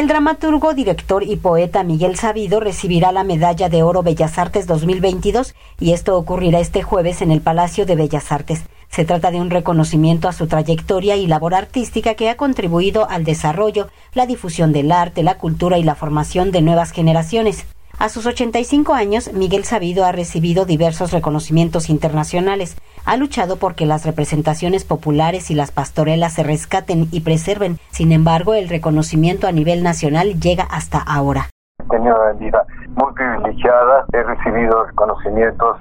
El dramaturgo, director y poeta Miguel Sabido recibirá la Medalla de Oro Bellas Artes 2022 y esto ocurrirá este jueves en el Palacio de Bellas Artes. Se trata de un reconocimiento a su trayectoria y labor artística que ha contribuido al desarrollo, la difusión del arte, la cultura y la formación de nuevas generaciones. A sus 85 años, Miguel Sabido ha recibido diversos reconocimientos internacionales. Ha luchado porque las representaciones populares y las pastorelas se rescaten y preserven. Sin embargo, el reconocimiento a nivel nacional llega hasta ahora. Muy privilegiada, he recibido reconocimientos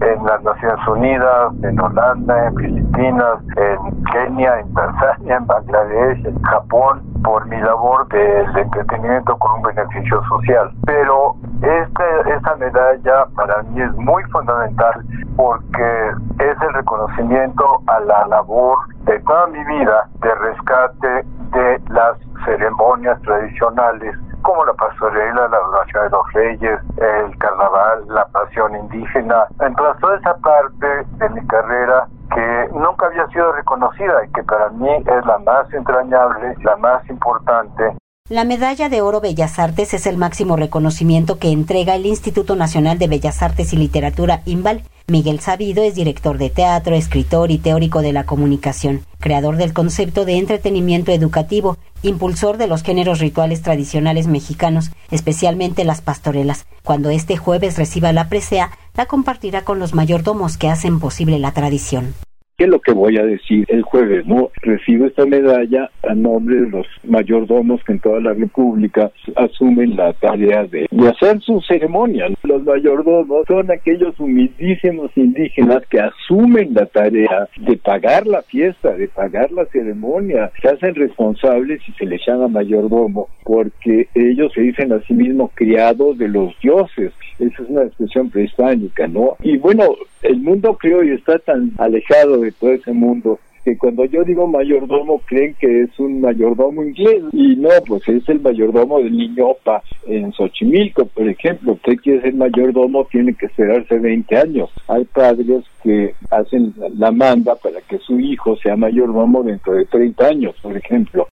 en las Naciones Unidas, en Holanda, en Filipinas, en Kenia, en Tanzania, en Bangladesh, en Japón, por mi labor del entretenimiento con un beneficio social. Pero esta, esta medalla para mí es muy fundamental porque es el reconocimiento a la labor de toda mi vida de rescate de las ceremonias tradicionales como la pastorela, la adoración de los reyes, el carnaval, la pasión indígena. Entonces toda esa parte de mi carrera que nunca había sido reconocida y que para mí es la más entrañable, la más importante la Medalla de Oro Bellas Artes es el máximo reconocimiento que entrega el Instituto Nacional de Bellas Artes y Literatura INVAL. Miguel Sabido es director de teatro, escritor y teórico de la comunicación, creador del concepto de entretenimiento educativo, impulsor de los géneros rituales tradicionales mexicanos, especialmente las pastorelas. Cuando este jueves reciba la presea, la compartirá con los mayordomos que hacen posible la tradición. ¿Qué es lo que voy a decir el jueves? No recibo esta medalla a nombre de los mayordomos que en toda la República asumen la tarea de, hacer su ceremonia. Los mayordomos son aquellos humildísimos indígenas que asumen la tarea de pagar la fiesta, de pagar la ceremonia. Se hacen responsables y se les llama mayordomo porque ellos se dicen a sí mismos criados de los dioses. Esa es una expresión prehispánica, ¿no? Y bueno, el mundo creo y está tan alejado de todo ese mundo que cuando yo digo mayordomo creen que es un mayordomo inglés y no, pues es el mayordomo del niño Opa en Xochimilco, por ejemplo. Usted quiere ser mayordomo, tiene que esperarse 20 años. Hay padres que hacen la manda para que su hijo sea mayordomo dentro de 30 años, por ejemplo.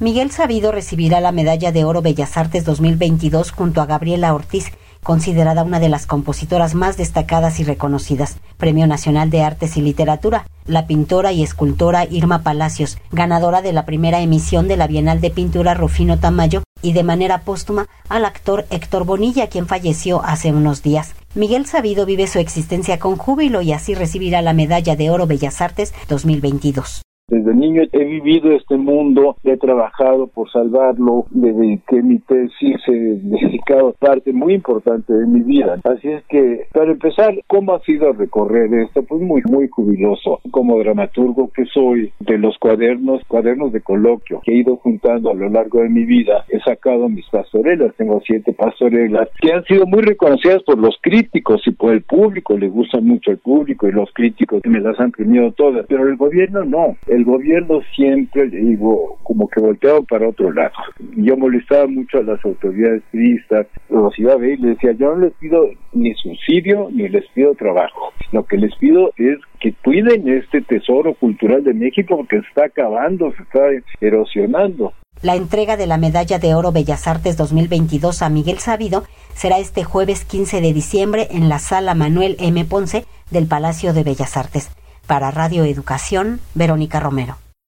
Miguel Sabido recibirá la Medalla de Oro Bellas Artes 2022 junto a Gabriela Ortiz, considerada una de las compositoras más destacadas y reconocidas. Premio Nacional de Artes y Literatura. La pintora y escultora Irma Palacios, ganadora de la primera emisión de la Bienal de Pintura Rufino Tamayo, y de manera póstuma al actor Héctor Bonilla, quien falleció hace unos días. Miguel Sabido vive su existencia con júbilo y así recibirá la Medalla de Oro Bellas Artes 2022. Desde niño he vivido este mundo, he trabajado por salvarlo, desde que mi tesis he dedicado parte muy importante de mi vida. Así es que, para empezar, ¿cómo ha sido recorrer esto? Pues muy, muy jubiloso. Como dramaturgo que soy, de los cuadernos, cuadernos de coloquio que he ido juntando a lo largo de mi vida, he sacado mis pastorelas, tengo siete pastorelas, que han sido muy reconocidas por los críticos y por el público, le gusta mucho el público y los críticos me las han premiado todas, pero el gobierno no el gobierno siempre, digo, como que volteaba para otro lado. Yo molestaba mucho a las autoridades turistas, los iba a ver y les decía, yo no les pido ni subsidio ni les pido trabajo. Lo que les pido es que cuiden este tesoro cultural de México porque se está acabando, se está erosionando. La entrega de la Medalla de Oro Bellas Artes 2022 a Miguel Sabido será este jueves 15 de diciembre en la Sala Manuel M. Ponce del Palacio de Bellas Artes. Para Radio Educación, Verónica Romero.